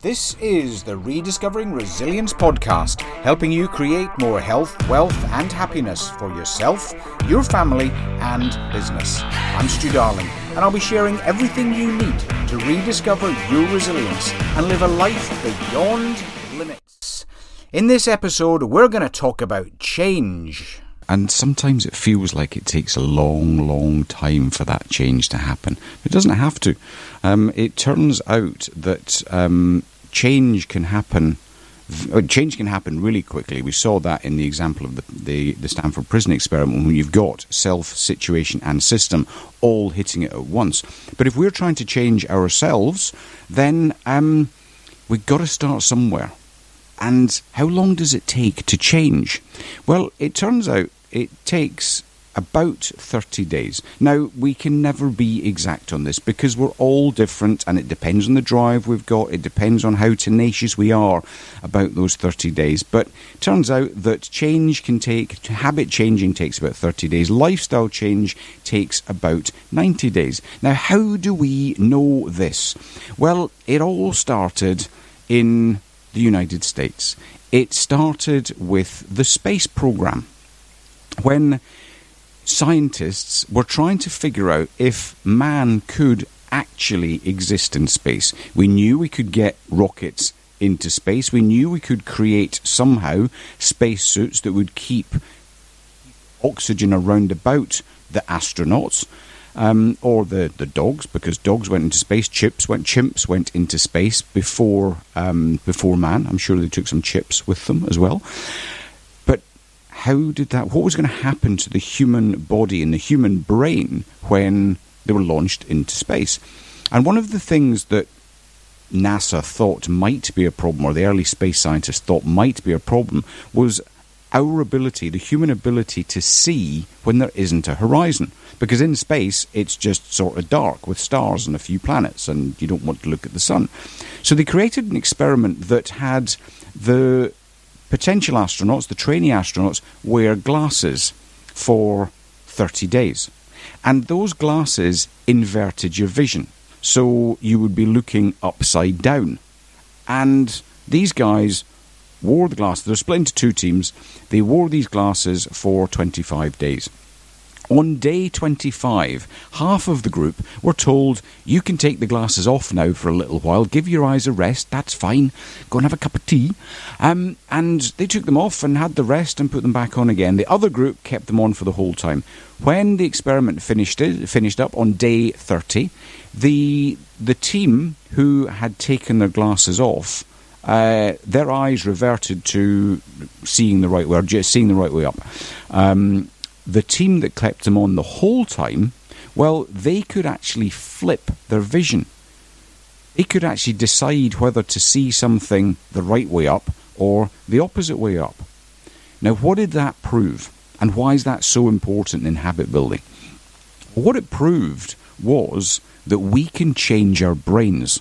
This is the Rediscovering Resilience podcast, helping you create more health, wealth, and happiness for yourself, your family, and business. I'm Stew Darling, and I'll be sharing everything you need to rediscover your resilience and live a life beyond limits. In this episode, we're going to talk about change. And sometimes it feels like it takes a long, long time for that change to happen. It doesn't have to. Um, it turns out that um, change can happen. Uh, change can happen really quickly. We saw that in the example of the, the, the Stanford Prison experiment when you've got self, situation, and system all hitting it at once. But if we're trying to change ourselves, then um, we've got to start somewhere. And how long does it take to change? Well, it turns out it takes about 30 days. Now, we can never be exact on this because we're all different and it depends on the drive we've got, it depends on how tenacious we are about those 30 days. But turns out that change can take, habit changing takes about 30 days, lifestyle change takes about 90 days. Now, how do we know this? Well, it all started in the United States. It started with the space program when scientists were trying to figure out if man could actually exist in space. We knew we could get rockets into space. We knew we could create somehow spacesuits that would keep oxygen around about the astronauts. Um, or the, the dogs, because dogs went into space. Chips went, chimps went into space before um, before man. I'm sure they took some chips with them as well how did that, what was going to happen to the human body and the human brain when they were launched into space? And one of the things that NASA thought might be a problem, or the early space scientists thought might be a problem, was our ability, the human ability to see when there isn't a horizon. Because in space, it's just sort of dark with stars and a few planets, and you don't want to look at the sun. So they created an experiment that had the potential astronauts, the trainee astronauts, wear glasses for 30 days. And those glasses inverted your vision. So you would be looking upside down. And these guys wore the glasses. They're split into two teams. They wore these glasses for 25 days. On day 25, half of the group were told, You can take the glasses off now for a little while, give your eyes a rest, that's fine, go and have a cup of tea. Um, and they took them off and had the rest and put them back on again. The other group kept them on for the whole time. When the experiment finished, it, finished up on day 30, the, the team who had taken their glasses off uh, their eyes reverted to seeing the right way, or just seeing the right way up. Um, the team that kept them on the whole time, well, they could actually flip their vision. They could actually decide whether to see something the right way up or the opposite way up. Now, what did that prove? And why is that so important in habit building? What it proved was that we can change our brains.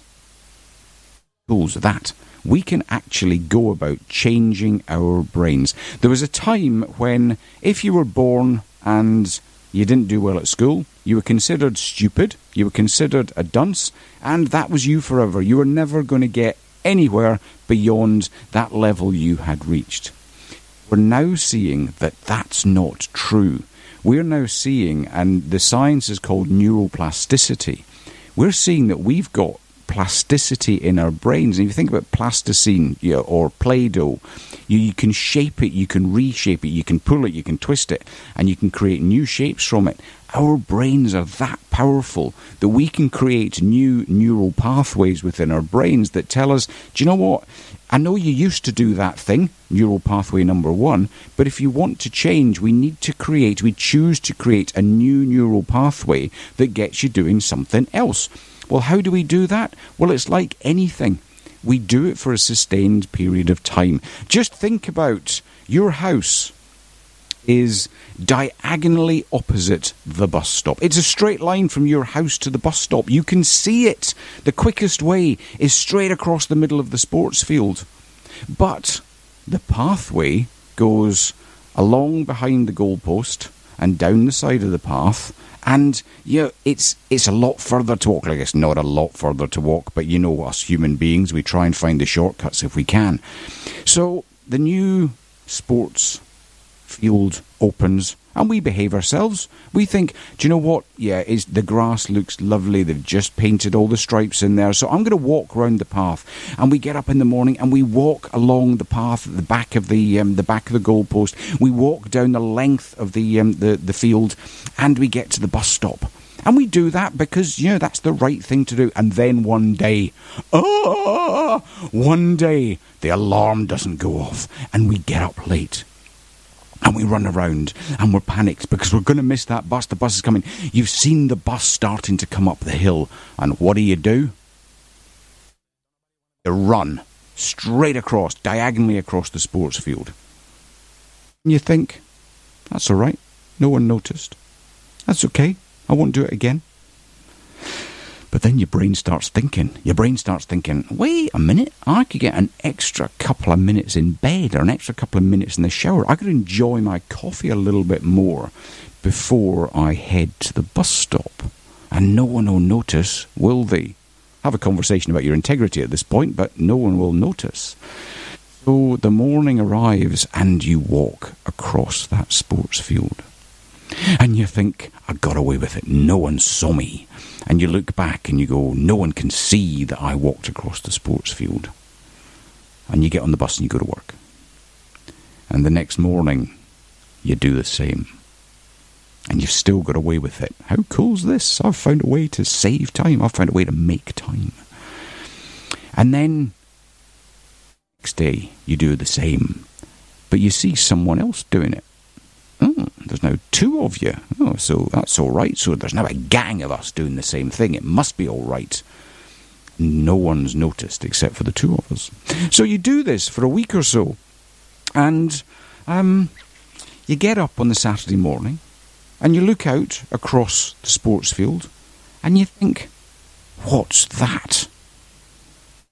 Tools that we can actually go about changing our brains. There was a time when, if you were born and you didn't do well at school, you were considered stupid, you were considered a dunce, and that was you forever. You were never going to get anywhere beyond that level you had reached. We're now seeing that that's not true. We're now seeing, and the science is called neuroplasticity, we're seeing that we've got plasticity in our brains. And if you think about plasticine you know, or Play Doh, you, you can shape it, you can reshape it, you can pull it, you can twist it, and you can create new shapes from it. Our brains are that powerful that we can create new neural pathways within our brains that tell us, do you know what? I know you used to do that thing, neural pathway number one, but if you want to change, we need to create, we choose to create a new neural pathway that gets you doing something else. Well, how do we do that? Well, it's like anything. We do it for a sustained period of time. Just think about your house is diagonally opposite the bus stop. It's a straight line from your house to the bus stop. You can see it. The quickest way is straight across the middle of the sports field. But the pathway goes along behind the goalpost and down the side of the path. And you know, it's it's a lot further to walk. Like it's not a lot further to walk, but you know us human beings, we try and find the shortcuts if we can. So the new sports field opens and we behave ourselves. We think, do you know what? Yeah, is the grass looks lovely. They've just painted all the stripes in there. So I'm going to walk around the path. And we get up in the morning and we walk along the path at the back of the um, the back of the goalpost. We walk down the length of the um, the the field, and we get to the bus stop. And we do that because, you know, that's the right thing to do. And then one day, oh, one day, the alarm doesn't go off and we get up late and we run around and we're panicked because we're going to miss that bus. The bus is coming. You've seen the bus starting to come up the hill, and what do you do? You run straight across, diagonally across the sports field. And you think, that's all right. No one noticed. That's okay. I won't do it again. But then your brain starts thinking. Your brain starts thinking, wait a minute, I could get an extra couple of minutes in bed or an extra couple of minutes in the shower. I could enjoy my coffee a little bit more before I head to the bus stop. And no one will notice, will they? Have a conversation about your integrity at this point, but no one will notice. So the morning arrives and you walk across that sports field. And you think, I got away with it. No one saw me. And you look back and you go, no one can see that I walked across the sports field. And you get on the bus and you go to work. And the next morning, you do the same. And you've still got away with it. How cool's this? I've found a way to save time. I've found a way to make time. And then, next day, you do the same. But you see someone else doing it. There's now two of you. Oh, so that's all right. So there's now a gang of us doing the same thing. It must be all right. No one's noticed except for the two of us. So you do this for a week or so, and um, you get up on the Saturday morning, and you look out across the sports field, and you think, "What's that?"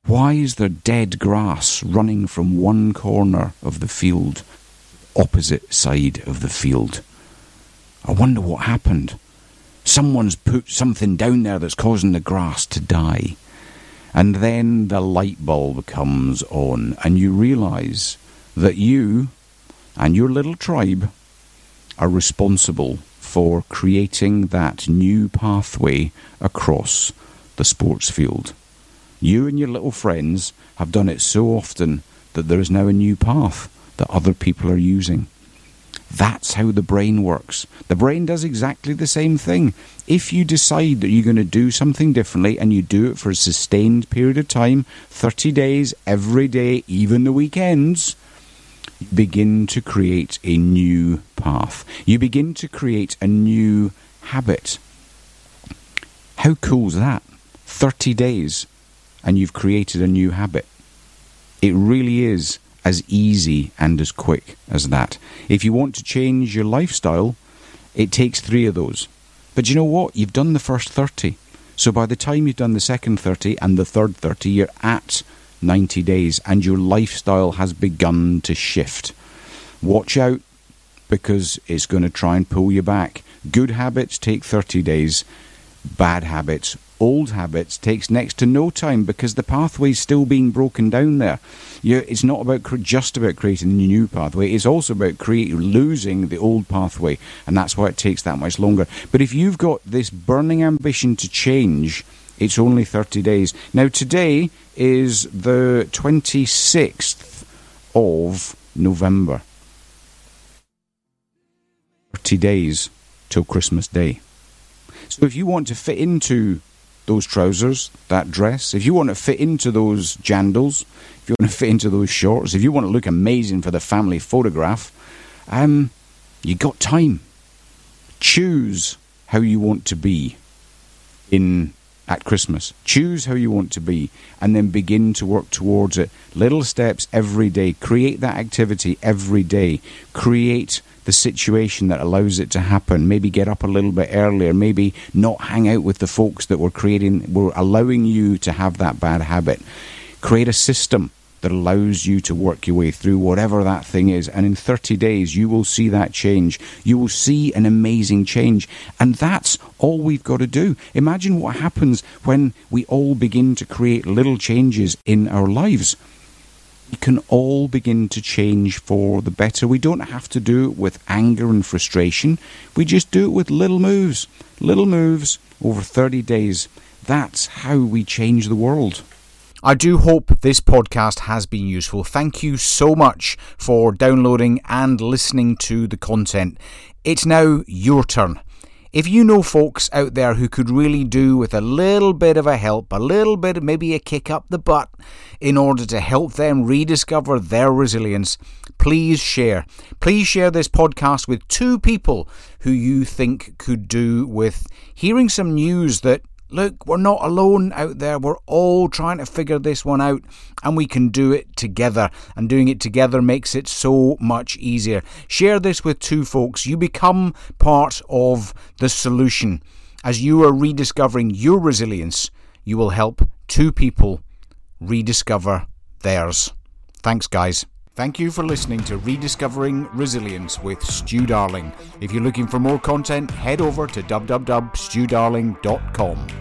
Why is there dead grass running from one corner of the field opposite side of the field. I wonder what happened. Someone's put something down there that's causing the grass to die. And then the light bulb comes on, and you realise that you and your little tribe are responsible for creating that new pathway across the sports field. You and your little friends have done it so often that there is now a new path that other people are using. That's how the brain works. The brain does exactly the same thing. If you decide that you're going to do something differently and you do it for a sustained period of time 30 days, every day, even the weekends you begin to create a new path. You begin to create a new habit. How cool is that? 30 days and you've created a new habit. It really is as easy and as quick as that. If you want to change your lifestyle, it takes three of those. But you know what? You've done the first 30. So by the time you've done the second 30 and the third 30, you're at 90 days and your lifestyle has begun to shift. Watch out because it's going to try and pull you back. Good habits take 30 days, bad habits old habits takes next to no time because the pathway's still being broken down there. you it's not about just about creating a new pathway. It's also about create, losing the old pathway, and that's why it takes that much longer. But if you've got this burning ambition to change, it's only 30 days. Now, today is the 26th of November. 30 days till Christmas Day. So if you want to fit into those trousers, that dress, if you want to fit into those jandals, if you want to fit into those shorts, if you want to look amazing for the family photograph, um, you got time. Choose how you want to be in at Christmas. Choose how you want to be and then begin to work towards it. Little steps every day. Create that activity every day. Create the situation that allows it to happen. Maybe get up a little bit earlier. Maybe not hang out with the folks that were creating, were allowing you to have that bad habit. Create a system that allows you to work your way through whatever that thing is. And in 30 days, you will see that change. You will see an amazing change. And that's all we've got to do. Imagine what happens when we all begin to create little changes in our lives. Can all begin to change for the better. We don't have to do it with anger and frustration. We just do it with little moves. Little moves over 30 days. That's how we change the world. I do hope this podcast has been useful. Thank you so much for downloading and listening to the content. It's now your turn. If you know folks out there who could really do with a little bit of a help, a little bit, maybe a kick up the butt, in order to help them rediscover their resilience, please share. Please share this podcast with two people who you think could do with hearing some news that Look, we're not alone out there. We're all trying to figure this one out, and we can do it together. And doing it together makes it so much easier. Share this with two folks. You become part of the solution. As you are rediscovering your resilience, you will help two people rediscover theirs. Thanks, guys. Thank you for listening to Rediscovering Resilience with Stew Darling. If you're looking for more content, head over to www.stewdarling.com.